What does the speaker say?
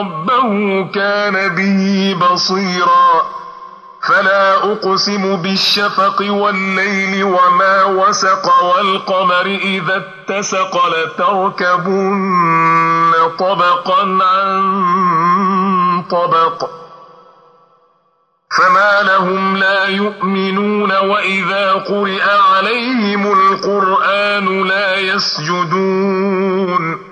ربه كان به بصيرا. فلا أقسم بالشفق والليل وما وسق والقمر إذا اتسق لتركبن طبقا عن طبق. فما لهم لا يؤمنون وإذا قرئ عليهم القرآن لا يسجدون.